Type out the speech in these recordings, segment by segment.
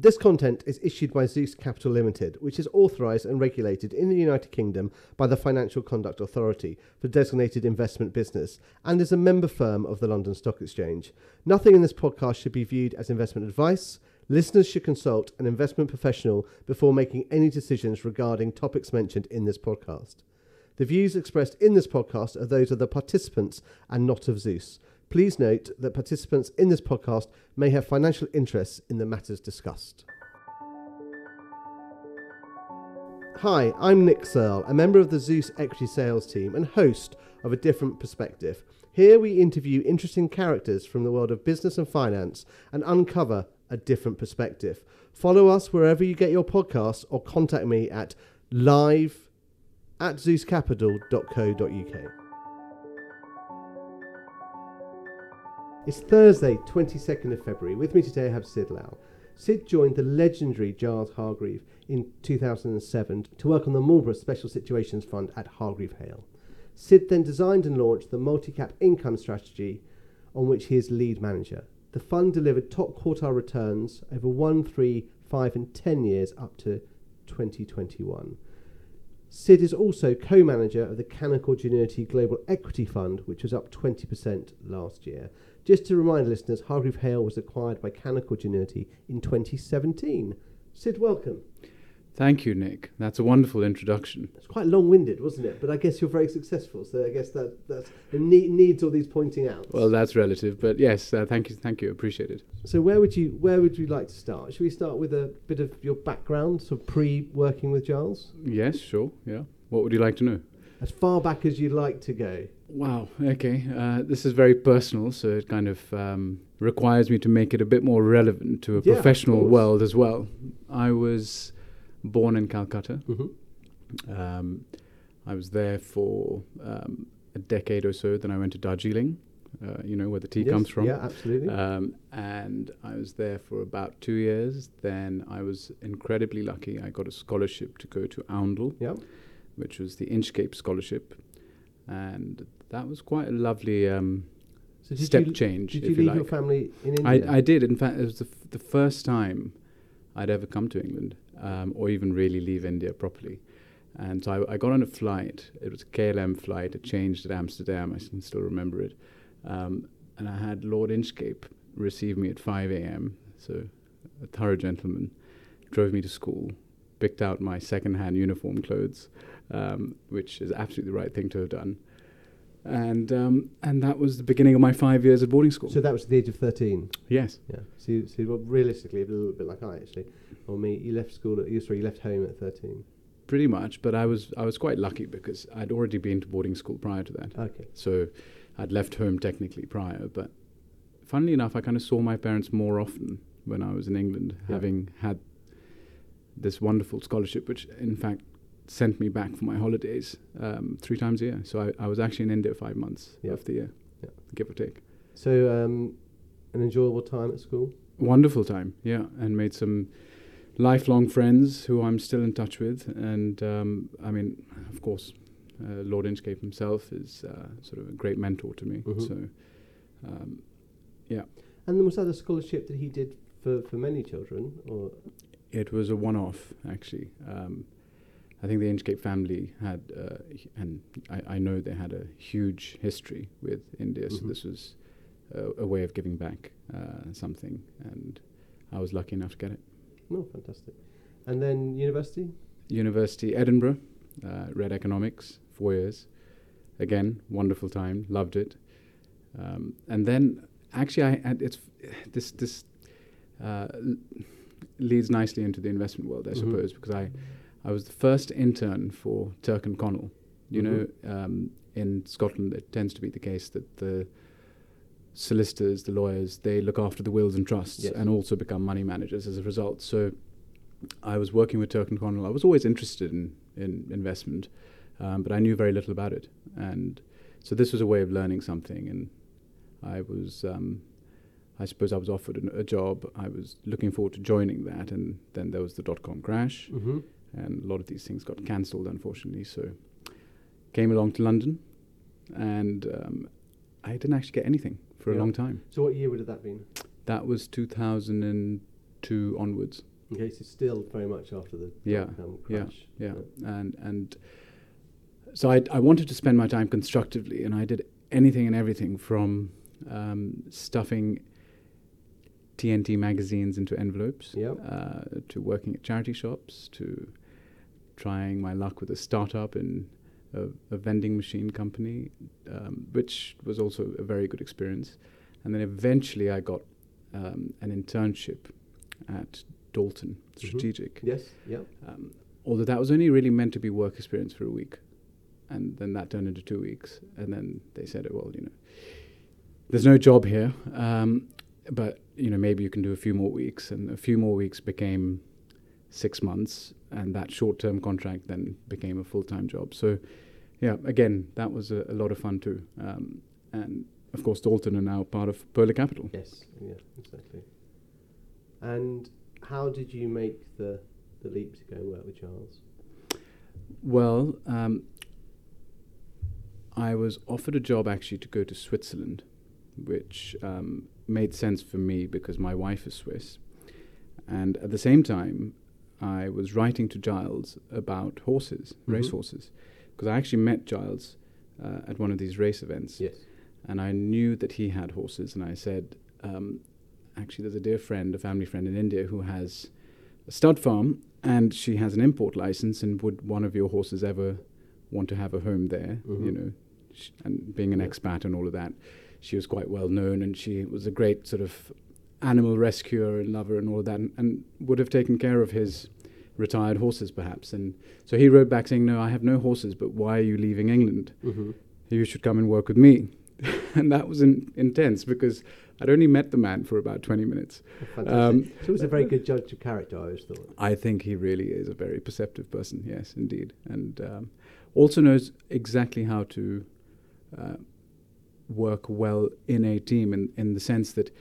This content is issued by Zeus Capital Limited, which is authorised and regulated in the United Kingdom by the Financial Conduct Authority for designated investment business and is a member firm of the London Stock Exchange. Nothing in this podcast should be viewed as investment advice. Listeners should consult an investment professional before making any decisions regarding topics mentioned in this podcast. The views expressed in this podcast are those of the participants and not of Zeus. Please note that participants in this podcast may have financial interests in the matters discussed. Hi, I'm Nick Searle, a member of the Zeus Equity Sales team and host of A Different Perspective. Here we interview interesting characters from the world of business and finance and uncover a different perspective. Follow us wherever you get your podcasts or contact me at live at zeuscapital.co.uk. It's Thursday, 22nd of February. With me today I have Sid Lall. Sid joined the legendary Giles Hargreave in 2007 to work on the Marlborough Special Situations Fund at Hargreave Hale. Sid then designed and launched the multi-cap income strategy on which he is lead manager. The fund delivered top quartile returns over 1, 3, 5 and 10 years up to 2021. Sid is also co-manager of the Canaccord Genuity Global Equity Fund, which was up 20% last year. Just to remind listeners, Hargreave Hale was acquired by Canaccord Genuity in 2017. Sid, welcome. Thank you, Nick. That's a wonderful introduction. It's quite long-winded, wasn't it? But I guess you're very successful, so I guess that that's it need, needs all these pointing out. Well, that's relative, but yes, uh, thank you, thank you, appreciate it. So where would you where would you like to start? Should we start with a bit of your background, so pre-working with Giles? Yes, sure, yeah. What would you like to know? As far back as you'd like to go. Wow. Okay. Uh, this is very personal, so it kind of um, requires me to make it a bit more relevant to a Yeah, professional world as well. I was born in Calcutta. Mm-hmm. Um, I was there for um, a decade or so. Then I went to Darjeeling, uh, you know where the tea comes from. Yeah, absolutely. Um, and I was there for about two years. Then I was incredibly lucky. I got a scholarship to go to Oundle, yeah. which was the Inchcape Scholarship. And that was quite a lovely um, So step you, change, Did you you leave your family in I, India? I did. In fact, it was the, f- the first time I'd ever come to England um, or even really leave India properly. And so I, I got on a flight. It was a KLM flight. It changed at Amsterdam. I can still remember it. Um, and I had Lord Inchcape receive me at 5 a.m. So a thorough gentleman drove me to school, picked out my second-hand uniform clothes, um, which is absolutely the right thing to have done. And um, and that was the beginning of my five years at boarding school. so that was the age of 13. yes. Yeah. So, you, so well, realistically, a little bit like I actually, or me, you left school. At, sorry, you left home at 13. Pretty much, but I was I was quite lucky because I'd already been to boarding school prior to that. Okay. So I'd left home technically prior, but funnily enough, I kind of saw my parents more often when I was in England, Yeah. having had this wonderful scholarship, which in fact sent me back for my holidays um, three times a year. So I, I was actually in India five months Yeah. of the year, Yeah. give or take. So um, an enjoyable time at school. Wonderful time, yeah, and made some lifelong friends who I'm still in touch with. And um, I mean, of course, uh, Lord Inchcape himself is uh, sort of a great mentor to me. Mhm. So, um, yeah. And was that a scholarship that he did for, for many children, or it was a one-off actually. Um, I think the Inchcape family had, uh, and I, I know they had a huge history with India. So Mhm. this was a, a way of giving back uh, something, and I was lucky enough to get it. no? Fantastic. And then university. University Edinburgh, uh, read economics, four years. Again, wonderful time, loved it. Um, and then, actually, I and it's this this uh, leads nicely into the investment world, I Mhm. suppose, because I I was the first intern for Turcan Connell. You Mhm. know, um, in Scotland, it tends to be the case that the solicitors, the lawyers, they look after the wills and trusts Yes. and also become money managers as a result. So I was working with Turcan Connell. I was always interested in, in investment, um, but I knew very little about it. And so this was a way of learning something. And I was, um, I suppose I was offered an, a job. I was looking forward to joining that. And then there was the dot com crash Mm-hmm. And a lot of these things got cancelled, unfortunately. So came along to London, and um, I didn't actually get anything for Yeah. a long time. So what year would have that been? That was 2002. onwards. Okay, so still very much after the Yeah, yeah, crash. Yeah, and and so I I wanted to spend my time constructively, and I did anything and everything from um, stuffing TNT magazines into envelopes, Yep. uh, to working at charity shops, to trying my luck with a startup in a, a vending machine company, um, which was also a very good experience. And then eventually I got um, an internship at Dalton Mhm. Strategic. Yes. Yep. Um, although that was only really meant to be work experience for a week. And then that turned into two weeks. And then they said, oh, well, you know, there's no job here. Um, but, you know, maybe you can do a few more weeks. And a few more weeks became six months. And that short term contract then became a full time job. So, yeah, again, that was a, a lot of fun too. Um, and of course, Dalton are now part of Polar Capital. Yes. Yeah. Exactly. And how did you make the the leap to go and work with Charles? Well, um, I was offered a job actually to go to Switzerland, which um, made sense for me because my wife is Swiss. And at the same time, I was writing to Giles about horses, Mhm. race horses, because I actually met Giles uh, at one of these race events. Yes. And I knew that he had horses, and I said, um, actually, there's a dear friend, a family friend in India, who has a stud farm, and she has an import license. And would one of your horses ever want to have a home there? You Mhm. know, sh- and being an Yeah. expat and all of that, she was quite well known, and she was a great sort of animal rescuer and lover and all of that, and, and would have taken care of his retired horses perhaps. And so he wrote back saying, "No, I have no horses, but why are you leaving England?" Mm-hmm. you should come and work with me. and that was in, intense because I'd only met the man for about 20 minutes. Um, so he was a very good judge of character, I always thought. I think he really is a very perceptive person, yes, indeed. And um, also knows exactly how to uh, work well in a team in, in the sense that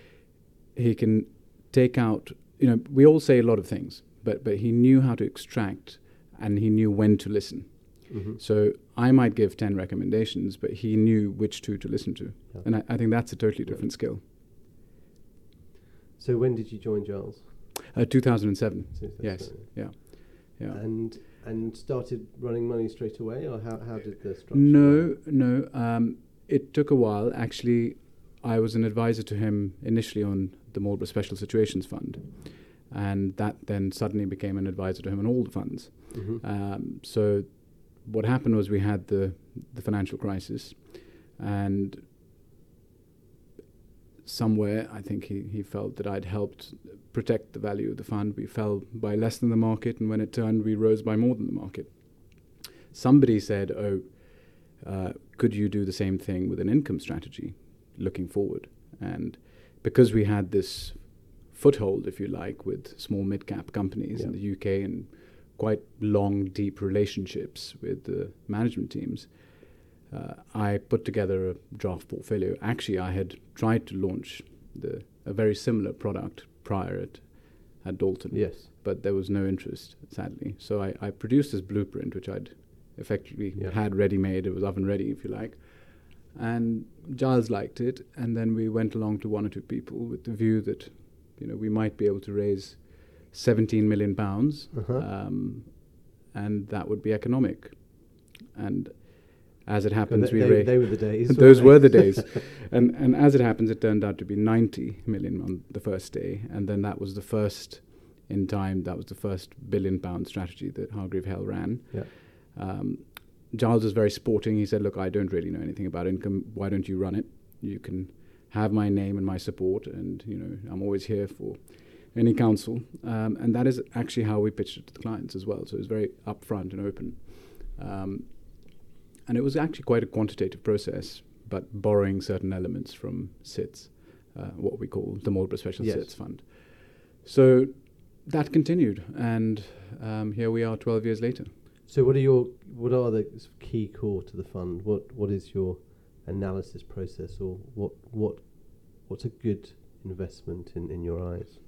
he can take out, you know, we all say a lot of things, but, but he knew how to extract and he knew when to listen. Mm-hmm. So I might give 10 recommendations, but he knew which two to listen to. Yeah. And I, I think that's a totally Yeah. different skill. So when did you join Giles? Uh, 2007. Since that's Yes. Yeah. Yeah. And and started running money straight away, or how, how did the structure? No, work? no. Um, it took a while. Actually, I was an advisor to him initially on the Marlborough Special Situations Fund. And that then suddenly became an advisor to him on all the funds. Mhm. Um, so what happened was we had the, the financial crisis, and somewhere I think he, he felt that I'd helped protect the value of the fund. We fell by less than the market, and when it turned, we rose by more than the market. Somebody said, "Oh, uh, could you do the same thing with an income strategy, looking forward?" And because we had this foothold, if you like, with small mid-cap companies in the UK and quite long, deep relationships with the management teams, uh, I put together a draft portfolio. Actually, I had tried to launch the, a very similar product prior at, at Dalton, Yes. but there was no interest, sadly. So I, I produced this blueprint, which I'd effectively Yeah. had ready made. It was oven ready, if you like. And Giles liked it, and then we went along to one or two people with the view that, you know, we might be able to raise 17 million pounds, Uh-huh. um, and that would be economic. And as it happens, they, we raised. they were the days. Those weren't the days. and and as it happens, it turned out to be 90 million on the first day, and then that was the first in time. That was the first billion pound strategy that Hargreave Hale ran. Yeah. Um, Giles was very sporting. He said, "Look, I don't really know anything about income. Why don't you run it? You can have my name and my support, and you know I'm always here for any counsel." Um, and that is actually how we pitched it to the clients as well. So it was very upfront and open. Um, and it was actually quite a quantitative process, but borrowing certain elements from SITS, uh, what we call the Marlborough Special Yes. SITS Fund. So that continued, and um, here we are 12 years later. So what are your what are the key core to the fund? What what is your analysis process, or what what what's a good investment in, in your eyes?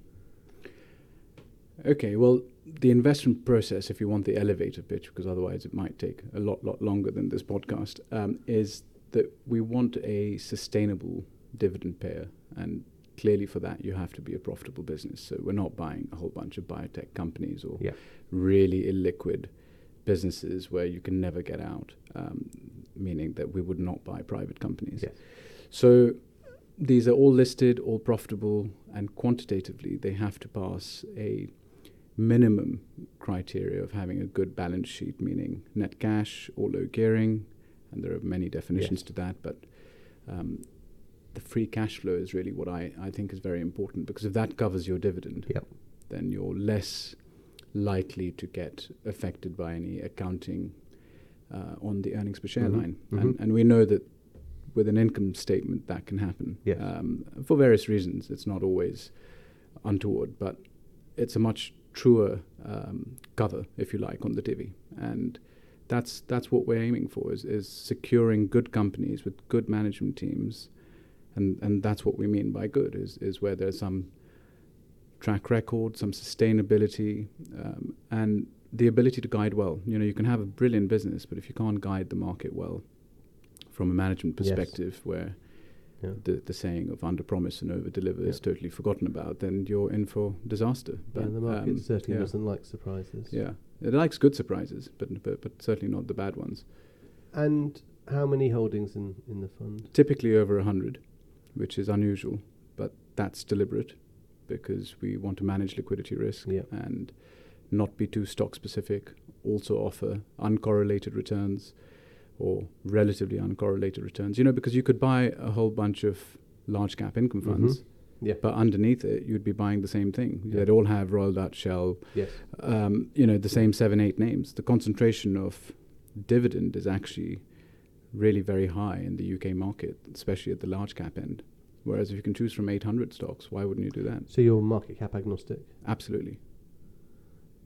Okay, well, the investment process, if you want the elevator pitch, because otherwise it might take a lot, lot longer than this podcast, um, is that we want a sustainable dividend payer. And clearly for that you have to be a profitable business. So we're not buying a whole bunch of biotech companies or Yeah. really illiquid businesses where you can never get out, um, meaning that we would not buy private companies. Yes. So these are all listed, all profitable, and quantitatively they have to pass a minimum criteria of having a good balance sheet, meaning net cash or low gearing, and there are many definitions Yes. to that, but um, the free cash flow is really what I, I think is very important because if that covers your dividend, Yep. then you're less likely to get affected by any accounting uh, on the earnings per share Mhm, line. mhm. And, and we know that with an income statement that can happen Yes. um, for various reasons. It's not always untoward, but it's a much truer um, cover, if you like, on the divvy. And that's that's what we're aiming for is, is securing good companies with good management teams, and and that's what we mean by good is is where there's some track record, some sustainability, um, and the ability to guide well. You know, you can have a brilliant business, but if you can't guide the market well, from a management Yes. perspective, where Yeah. the, the saying of under promise and over deliver is totally forgotten about, then you're in for disaster. Yeah, the market um, certainly yeah. doesn't like surprises. Yeah, it likes good surprises, but but, but certainly not the bad ones. And how many holdings in, in the fund? Typically over a hundred, which is unusual, but that's deliberate because we want to manage liquidity risk Yeah. and not be too stock specific. Also offer uncorrelated returns or relatively uncorrelated returns. You know, because you could buy a whole bunch of large cap income funds. Mhm. Yeah. But underneath it, you'd be buying the same thing. Yeah. They'd all have Royal Dutch Shell, Yes. um, you know, the same seven, eight names. The concentration of dividend is actually really very high in the UK market, especially at the large cap end. Whereas if you can choose from 800 stocks, why wouldn't you do that? So you're market cap agnostic. Absolutely.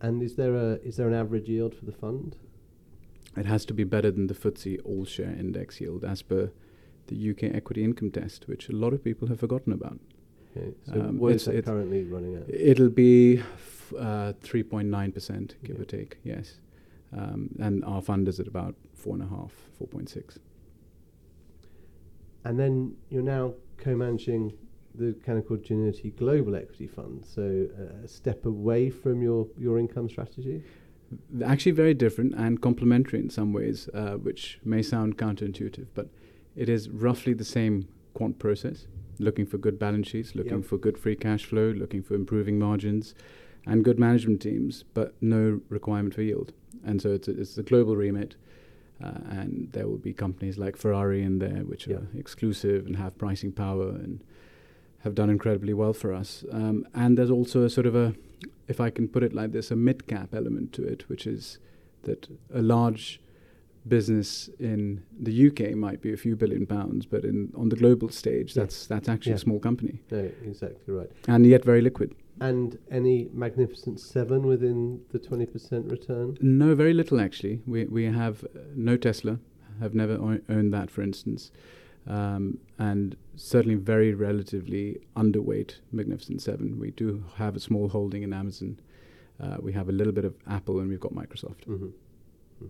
And is there a is there an average yield for the fund? It has to be better than the FTSE All Share Index yield as per the UK equity income test, which a lot of people have forgotten about. Okay. So Um, what is it's- currently running at? It'll be f- uh, 3.9%, give Yeah. or take, yes. Um, and our fund is at about 4.5, 4.6. And then you're now co-managing the Canaccord Genuity Global Equity Fund, so uh, a step away from your, your income strategy. Actually, very different and complementary in some ways, uh, which may sound counterintuitive, but it is roughly the same quant process looking for good balance sheets, looking Yep. for good free cash flow, looking for improving margins, and good management teams, but no requirement for yield. And so it's a, it's a global remit. Uh, and there will be companies like Ferrari in there, which Yeah. are exclusive and have pricing power and have done incredibly well for us. Um, and there's also a sort of a, if I can put it like this, a mid cap element to it, which is that a large business in the UK might be a few billion pounds, but in on the global stage, Yeah. that's that's actually Yeah. a small company No, exactly right. and yet very liquid. And any Magnificent Seven within the twenty percent return? No, very little actually. We we have uh, no Tesla, have never o- owned that, for instance, um, and certainly very relatively underweight Magnificent Seven. We do have a small holding in Amazon. Uh, we have a little bit of Apple, and we've got Microsoft. hmm hmm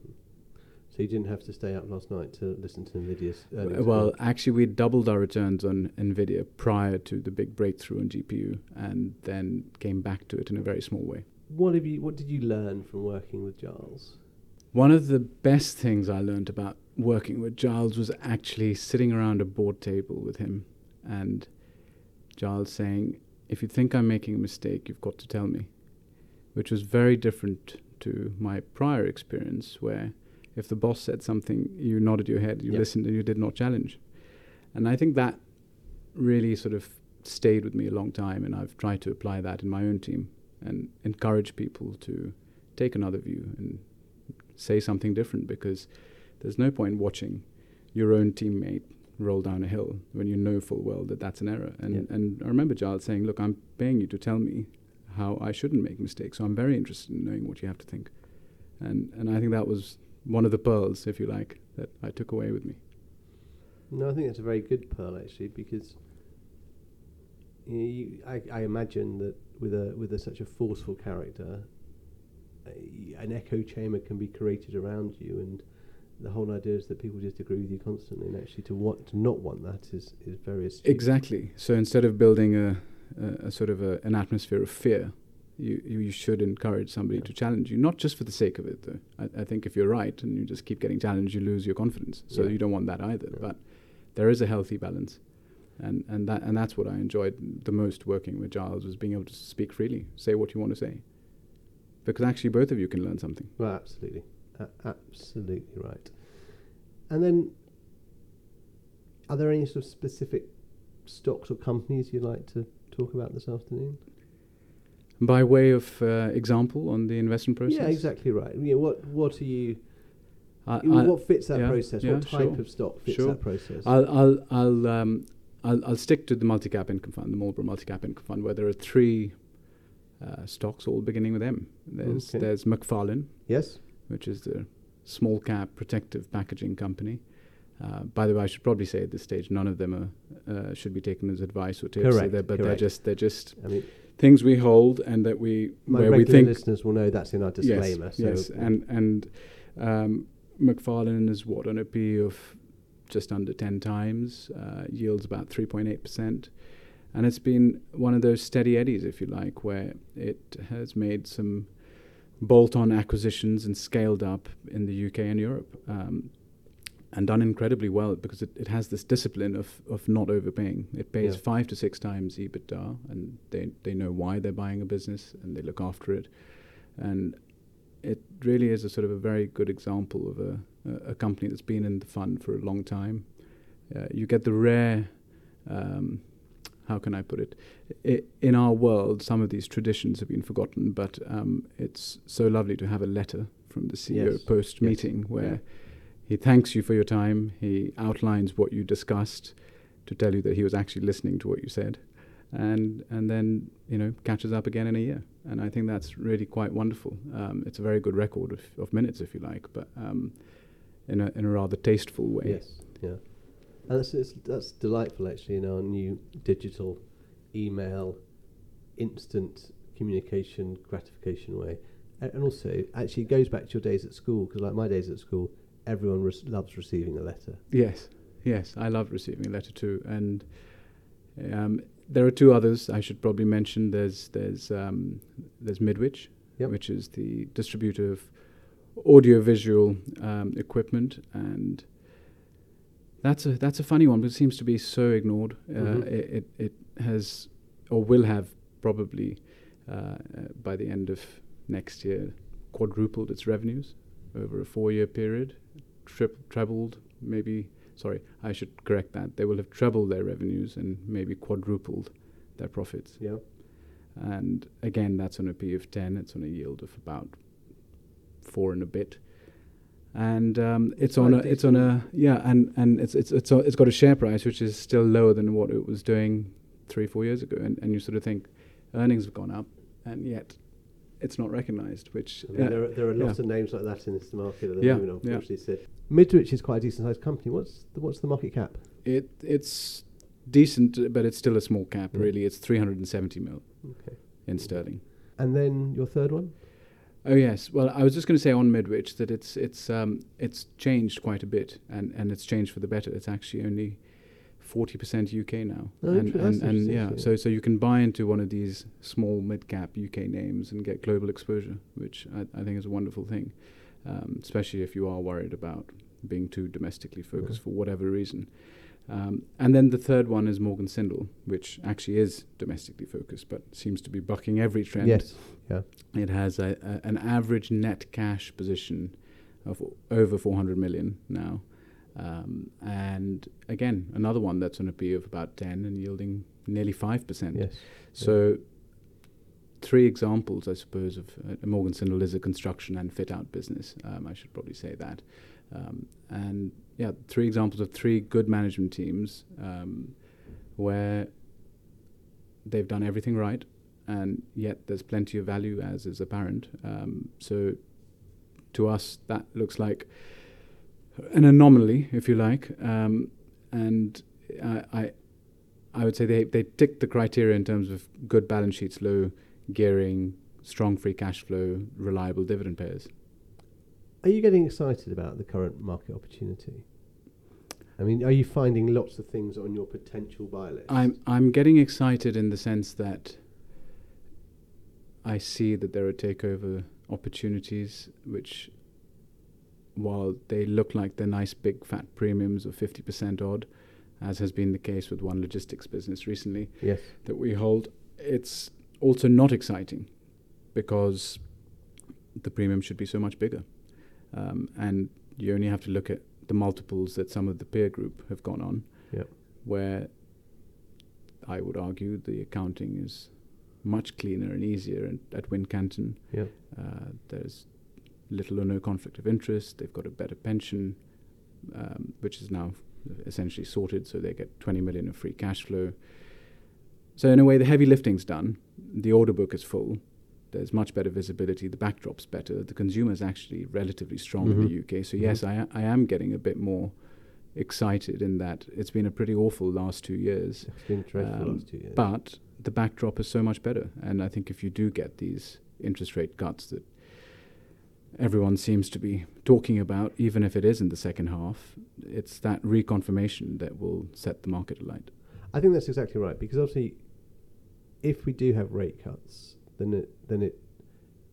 So you didn't have to stay up last night to listen to Nvidia's. earnings well, actually, we doubled our returns on Nvidia prior to the big breakthrough on GPU, and then came back to it in a very small way. what have you? What did you learn from working with Giles? One of the best things I learned about working with Giles was actually sitting around a board table with him and Giles saying, If you think I'm making a mistake, you've got to tell me. Which was very different to my prior experience, where if the boss said something, you nodded your head, you Yeah. listened, and you did not challenge. And I think that really sort of stayed with me a long time, and I've tried to apply that in my own team and encourage people to take another view and say something different because there's no point watching your own teammate roll down a hill when you know full well that that's an error. And Yeah. and I remember Giles saying, "Look, I'm paying you to tell me how I shouldn't make mistakes, so I'm very interested in knowing what you have to think." And and I think that was one of the pearls, if you like, that I took away with me. No, I think that's a very good pearl actually, because you, you, I, I imagine that with a with a, such a forceful character, a, an echo chamber can be created around you, and the whole idea is that people just agree with you constantly, and actually to want to not want that is is very astute. Exactly. So instead of building a, a, a sort of a, an atmosphere of fear, you, you, should encourage somebody to challenge you, not just for the sake of it, though. I, I think if you're right and you just keep getting challenged, you lose your confidence. So Yeah. you don't want that either. Yeah. But there is a healthy balance. And, and, that, and that's what I enjoyed the most working with Giles was being able to speak freely, say what you want to say. Because actually, both of you can learn something. Well, absolutely, absolutely right. And then, are there any sort of specific stocks or companies you'd like to talk about this afternoon? By way of uh, example on the investment process? Yeah, exactly right. Yeah, what what are you? I, I- what fits that yeah, process? yeah, what type sure, of stock fits sure. that process? I'll I'll I'll um I'll, I'll stick to the multi-cap income fund, the Marlborough multi-cap income fund, where there are three uh, stocks all beginning with M. There's Okay. there's Macfarlane, yes. which is the small cap protective packaging company. Uh, by the way, I should probably say at this stage, none of them are, uh, should be taken as advice or tips. Correct, They're, but they're just they're just I mean, things we hold and that we my where we think listeners will know that's in our disclaimer. Yes, so yes, and and um, Macfarlane is what on a P of just under ten times, uh, yields about three point eight percent, and it's been one of those steady eddies, if you like, where it has made some bolt-on acquisitions and scaled up in the UK and Europe. Um, and done incredibly well because it, it has this discipline of, of not overpaying. It pays Yeah. five to six times EBITDA, and they, they know why they're buying a business and they look after it. And it really is a sort of a very good example of a, a, company that's been in the fund for a long time. Uh, you get the rare, um, how can I put it? I, in our world, some of these traditions have been forgotten, but um, it's so lovely to have a letter from the CEO Yes, post meeting where yeah. He thanks you for your time, he outlines what you discussed to tell you that he was actually listening to what you said. And and then you know catches up again in a year, and I think that's really quite wonderful. Um, it's a very good record of, of minutes, if you like, but um, in a in a rather tasteful way. Yes, yeah, and that's that's delightful actually in our new digital email instant communication gratification way, and also actually it goes back to your days at school because like my days at school, everyone loves receiving a letter. Yes, yes, I love receiving a letter too, and um, there are two others I should probably mention. There's there's um, there's Midwich, Yep. which is the distributor of audiovisual um, equipment, and that's a that's a funny one, but it seems to be so ignored. Uh, Mhm. it, it it has or will have probably uh, uh, by the end of next year quadrupled its revenues over a four-year period, trip, trebled maybe. Sorry, I should correct that. They will have trebled their revenues and maybe quadrupled their profits. Yeah, And again, that's on a P of 10. It's on a yield of about four and a bit. And um, it's on a, it's on a, yeah, and, and it's, it's, it's, a, it's got a share price which is still lower than what it was doing three, four years ago. And, and you sort of think earnings have gone up and yet it's not recognized, which, I mean, uh, there are, there are lots yeah. of names like that in this market at the Yeah, moment. yeah. Unfortunately, Sid. Midwich is quite a decent sized company. What's the, what's the market cap? it, it's decent, but it's still a small cap, Mm. really. It's 370 mil Okay, in sterling. and then your third one. Oh yes. Well, I was just going to say on Midwich that it's it's um, it's changed quite a bit, and, and it's changed for the better. It's actually only forty percent UK now, Oh, and and, and yeah, yeah. so so you can buy into one of these small mid cap UK names and get global exposure, which I, I think is a wonderful thing, um, especially if you are worried about being too domestically focused for whatever reason. Um, and then the third one is Morgan Sindall, which actually is domestically focused, but seems to be bucking every trend. Yes. Yeah. It has a, a, an average net cash position of over 400 million now. Um, and again, another one that's on a P of about 10 and yielding nearly 5%. Yes. So, three examples, I suppose, of uh, Morgan Sindall is a construction and fit out business. Um, I should probably say that. Um, and yeah, three examples of three good management teams um, where they've done everything right, and yet there's plenty of value, as is apparent. Um, so, to us, that looks like an anomaly, if you like. Um, and I, I, I would say they, they tick the criteria in terms of good balance sheets, low gearing, strong free cash flow, reliable dividend payers. Are you getting excited about the current market opportunity? I mean, are you finding lots of things on your potential buy list? I'm I'm getting excited in the sense that I see that there are takeover opportunities which while they look like they're nice big fat premiums of 50% odd as has been the case with one logistics business recently yes. that we hold it's also not exciting because the premium should be so much bigger um, and you only have to look at the multiples that some of the peer group have gone on, yep. where I would argue the accounting is much cleaner and easier and at Wincanton. Yep. Uh, there's little or no conflict of interest. They've got a better pension, um, which is now essentially sorted, so they get 20 million of free cash flow. So in a way, the heavy lifting's done. The order book is full there's much better visibility, the backdrop's better, the consumer's actually relatively strong mm-hmm. in the mm-hmm. UK. So, yes, mm-hmm. I, I am getting a bit more excited in that it's been a pretty awful last two years. It's been dreadful um, last two years. But the backdrop is so much better. And I think if you do get these interest rate cuts that everyone seems to be talking about, even if it is in the second half, it's that reconfirmation that will set the market alight. I think that's exactly right because obviously, if we do have rate cuts, then it then it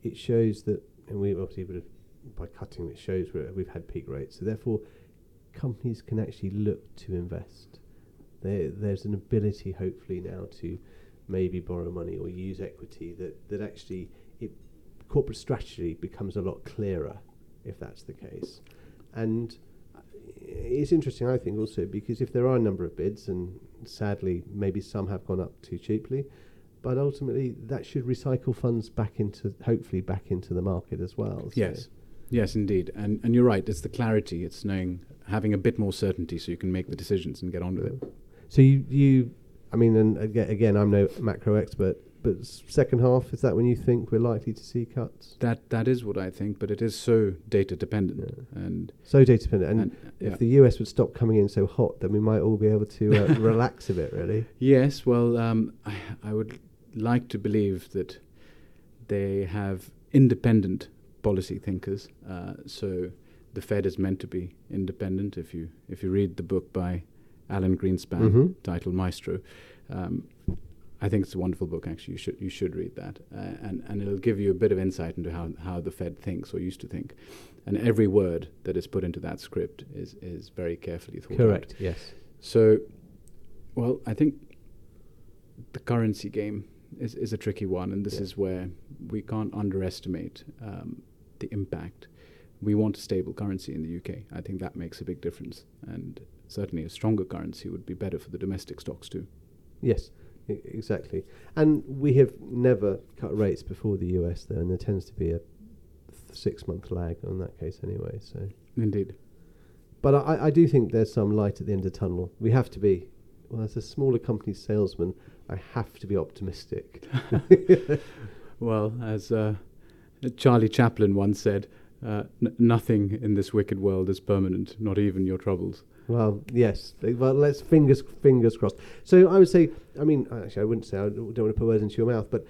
it shows that, and we obviously would have by cutting it shows we've had peak rates. So therefore, companies can actually look to invest. There, there's an ability, hopefully, now to maybe borrow money or use equity that that actually corporate strategy becomes a lot clearer if that's the case, and it's interesting, I think, also because if there are a number of bids, and sadly, maybe some have gone up too cheaply, but ultimately that should recycle funds back into hopefully back into the market as well. So yes, yes, indeed, and and you're right. It's the clarity. It's knowing having a bit more certainty so you can make the decisions and get on with it. So you you, I mean, and again, again I'm no macro expert, but second half is that when you think we're likely to see cuts? That that is what I think, but it is so data dependent yeah. and so data dependent. And, and if yeah. the US would stop coming in so hot, then we might all be able to uh, relax a bit, really. Yes, well, um, I, I would like to believe that they have independent policy thinkers. Uh, so the Fed is meant to be independent. If you if you read the book by Alan Greenspan mm-hmm. titled Maestro, um, I think it's a wonderful book. Actually, you should you should read that, uh, and and it'll give you a bit of insight into how how the Fed thinks or used to think, and every word that is put into that script is is very carefully thought Correct. Out. Correct. Yes. So, well, I think the currency game is, is a tricky one, and this yeah. is where we can't underestimate um, the impact. We want a stable currency in the UK. I think that makes a big difference, and certainly a stronger currency would be better for the domestic stocks too. Yes, I- exactly. And we have never cut rates before the US, though, and there tends to be a th- six-month lag on that case anyway. So indeed. But I, I do think there's some light at the end of the tunnel. We have to be. Well, as a smaller company salesman, I have to be optimistic. well, as uh, Charlie Chaplin once said, uh, n- nothing in this wicked world is permanent, not even your troubles. Well, yes. Well, let's fingers fingers crossed. So I would say, I mean, actually, I wouldn't say I don't want to put words into your mouth, but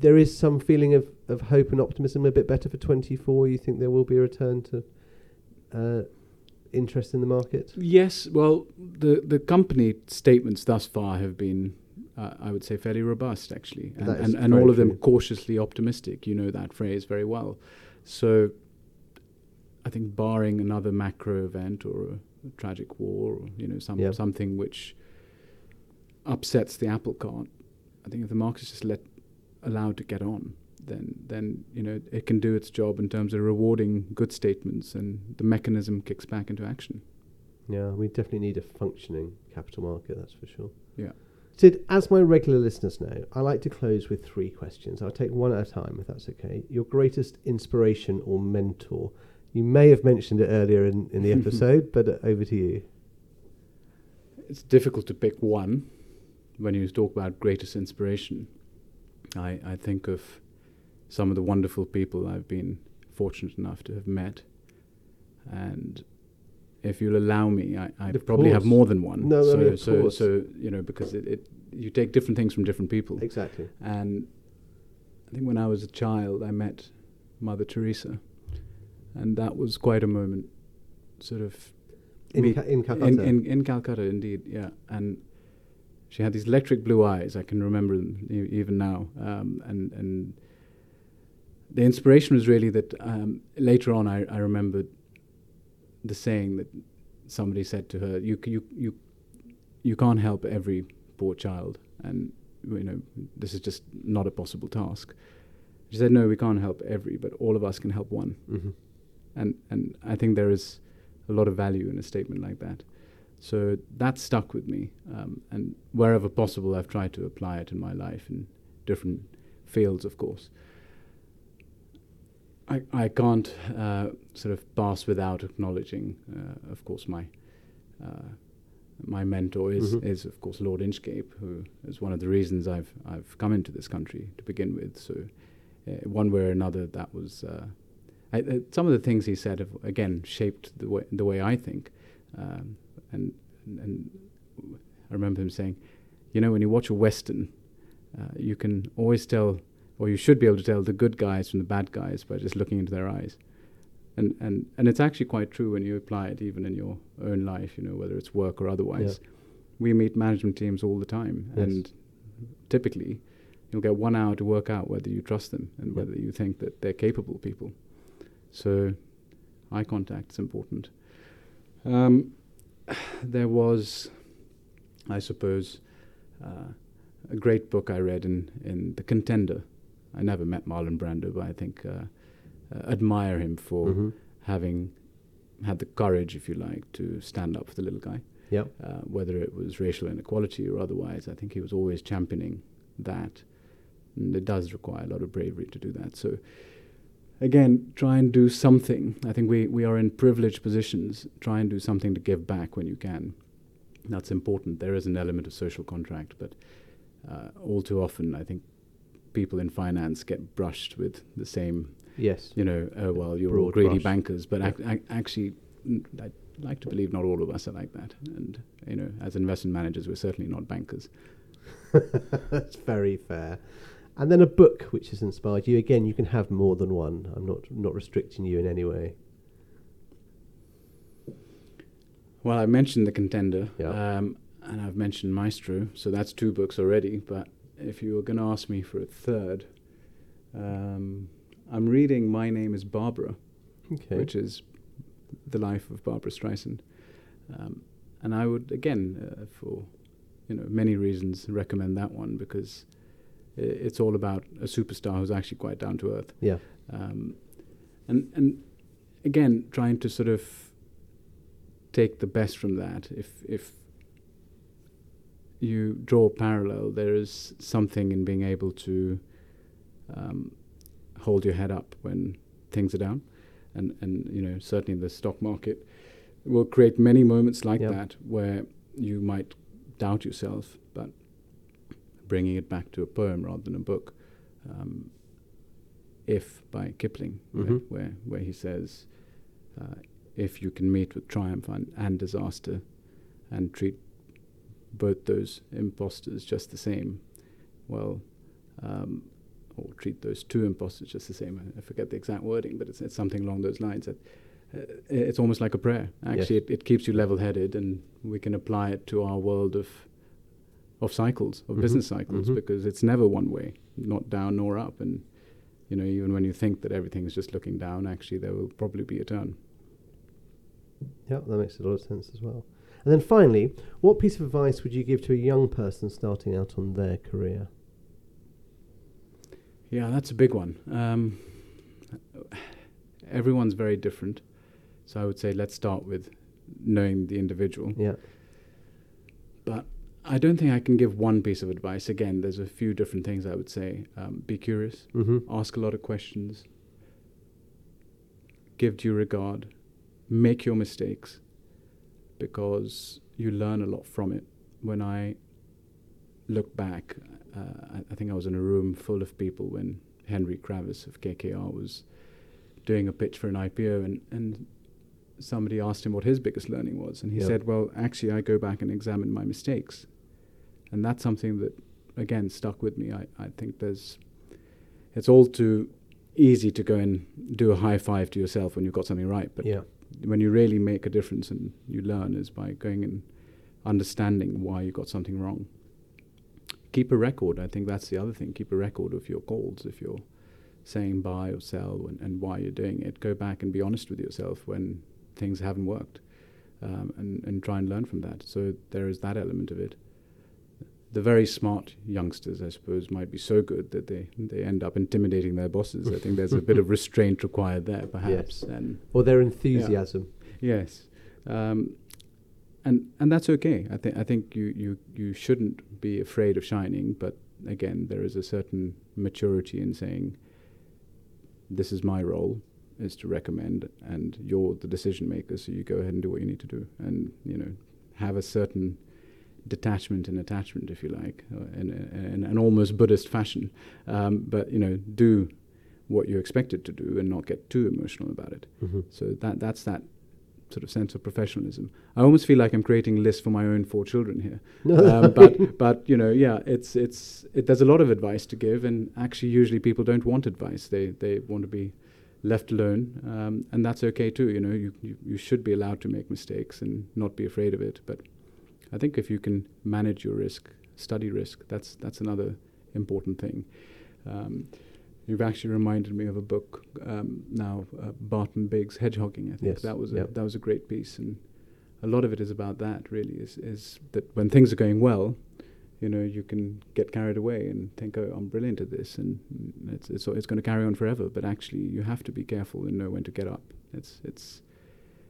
there is some feeling of, of hope and optimism a bit better for 24. You think there will be a return to uh, interest in the market? Yes. Well, the the company statements thus far have been uh, I would say, fairly robust, actually, and, and, and all of them cautiously optimistic. You know that phrase very well. So I think, barring another macro event or a, tragic war, or you know, some something which upsets the apple cart, I think if the market is just let allowed to get on, then then you know it can do its job in terms of rewarding good statements, and the mechanism kicks back into action. Yeah, we definitely need a functioning capital market. That's for sure. Yeah. Sid, as my regular listeners know, I like to close with three questions. I'll take one at a time, if that's okay. Your greatest inspiration or mentor? You may have mentioned it earlier in, in the episode, but uh, over to you. It's difficult to pick one when you talk about greatest inspiration. I, I think of some of the wonderful people I've been fortunate enough to have met. And if you'll allow me, I, I probably course. have more than one. No, so, I mean, so, course. so you know, because it, it, you take different things from different people. Exactly. And I think when I was a child, I met Mother Teresa, and that was quite a moment, sort of. In, Ca- in Calcutta. in, in, in Calcutta, indeed, yeah. And she had these electric blue eyes. I can remember them e- even now. Um, and and the inspiration was really that um, later on, I, I remembered the saying that somebody said to her, "You c- you you you can't help every poor child, and you know this is just not a possible task." She said, "No, we can't help every, but all of us can help one." Mhm. And and I think there is a lot of value in a statement like that. So that stuck with me, um, and wherever possible, I've tried to apply it in my life in different fields, of course. I I can't uh, sort of pass without acknowledging, uh, of course, my. Uh, my mentor is, Mhm. is of course Lord Inchcape, who is one of the reasons I've I've come into this country to begin with. So, uh, one way or another, that was uh, I, uh, some of the things he said have again shaped the way the way I think, um, and, and I remember him saying, you know, when you watch a western, uh, you can always tell, or you should be able to tell the good guys from the bad guys by just looking into their eyes, and and and it's actually quite true when you apply it even in your own life, you know, whether it's work or otherwise. We meet management teams all the time, Yes. and typically. You'll get one hour to work out whether you trust them and Yeah. whether you think that they're capable people. So, eye contact is important. Um, there was, I suppose, uh, a great book I read in, in The Contender. I never met Marlon Brando, but I think uh, uh, admire him for Mhm. having had the courage, if you like, to stand up for the little guy. Yep. Uh, whether it was racial inequality or otherwise, I think he was always championing that. And it does require a lot of bravery to do that. So, again, try and do something. I think we, we are in privileged positions. Try and do something to give back when you can. That's important. There is an element of social contract, but uh, all too often, I think people in finance get brushed with the same, Yes. you know, oh, well, you're all greedy brush. bankers. But Yeah. ac- ac- actually, I'd like to believe not all of us are like that. And, you know, as investment managers, we're certainly not bankers. That's very fair. And then a book which has inspired you. Again, you can have more than one. I'm not not restricting you in any way. Well, I mentioned The Contender, Yeah. um, and I've mentioned Maestro, so that's two books already. But if you were going to ask me for a third, um, I'm reading My Name is Barbra, Okay. which is the life of Barbra Streisand. Um, and I would, again, uh, for you know many reasons, recommend that one because it's all about a superstar who's actually quite down to earth. yeah. Um, and and again, trying to sort of take the best from that. If if you draw a parallel, there is something in being able to um, hold your head up when things are down, and and you know certainly the stock market will create many moments like Yeah. that where you might doubt yourself, bringing it back to a poem rather than a book. Um, if by Kipling, where, Mhm. where where he says, uh, if you can meet with triumph and, and disaster, and treat both those imposters just the same, well, um, or treat those two imposters just the same. I- I forget the exact wording, but it's, it's something along those lines. That uh, it's almost like a prayer. Actually, it, it keeps you level-headed, and we can apply it to our world of of cycles, of Mhm. business cycles, Mhm. because it's never one way, not down nor up, and you know, even when you think that everything is just looking down, actually there will probably be a turn. Yeah, that makes a lot of sense as well. And then finally, what piece of advice would you give to a young person starting out on their career? Yeah, that's a big one. Um, everyone's very different, so I would say let's start with knowing the individual. Yeah. But I don't think I can give one piece of advice. Again, there's a few different things I would say. Um, be curious, Mm-hmm. ask a lot of questions, give due regard, make your mistakes, because you learn a lot from it. When I look back, uh, I, I think I was in a room full of people when Henry Kravis of KKR was doing a pitch for an IPO, and, and somebody asked him what his biggest learning was, and he Yeah. said, "Well, actually, I go back and examine my mistakes," and that's something that, again, stuck with me. I, I think there's, it's all too easy to go and do a high five to yourself when you've got something right, but Yeah. when you really make a difference and you learn is by going and understanding why you got something wrong. Keep a record. I think that's the other thing. Keep a record of your calls. If you're saying buy or sell and, and why you're doing it, go back and be honest with yourself when things haven't worked um, and, and try and learn from that. So there is that element of it. The very smart youngsters, I suppose, might be so good that they, they end up intimidating their bosses. I think there's a bit of restraint required there, perhaps. And Or their enthusiasm. Yes, um, and and that's okay. I think I think you, you you shouldn't be afraid of shining, but again, there is a certain maturity in saying, "This is my role, is to recommend, and you're the decision maker, so you go ahead and do what you need to do, and you know, have a certain." Detachment and attachment, if you like, uh, in, in an almost Buddhist fashion. Um, but you know, do what you're expected to do and not get too emotional about it. Mm-hmm. So that that's that sort of sense of professionalism. I almost feel like I'm creating a list for my own four children here. um, but but you know, yeah, it's it's it, there's a lot of advice to give, and actually, usually people don't want advice. They they want to be left alone, um, and that's okay too. You know, you, you you should be allowed to make mistakes and not be afraid of it. But I think if you can manage your risk, study risk, that's that's another important thing. Um, You've actually reminded me of a book um, now, uh, Barton Biggs Hedgehogging. I think Yes, that was a, yep. that was a great piece, and a lot of it is about that. Really, is is that when things are going well, you know, you can get carried away and think, "Oh, I'm brilliant at this," and it's it's, it's going to carry on forever. But actually, you have to be careful and know when to get up. It's it's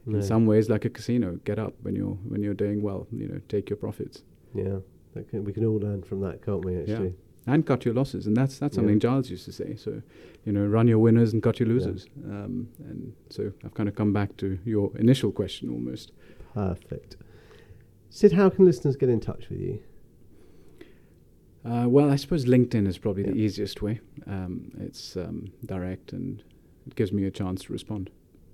No. in some ways like a casino. Get up when you're when you're doing well. You know, take your profits Yeah. That can, we can all learn from that, can't we, actually? and cut your losses, and that's that's Yeah. something Giles used to say. So, you know, run your winners and cut your losers. Um, and so I've kind of come back to your initial question almost. Perfect. Sid, how can listeners get in touch with you? Uh, well, I suppose LinkedIn is probably the easiest way. Um, it's um, direct and it gives me a chance to respond.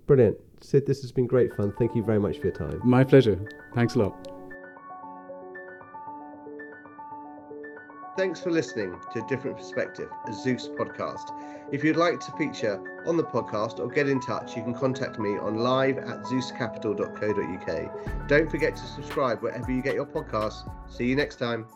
Brilliant. Sid, this has been great fun. Thank you very much for your time. My pleasure. Thanks a lot. Thanks for listening to A Different Perspective, a Zeus podcast. If you'd like to feature on the podcast or get in touch, you can contact me on live at zeuscapital.co.uk. Don't forget to subscribe wherever you get your podcasts. See you next time.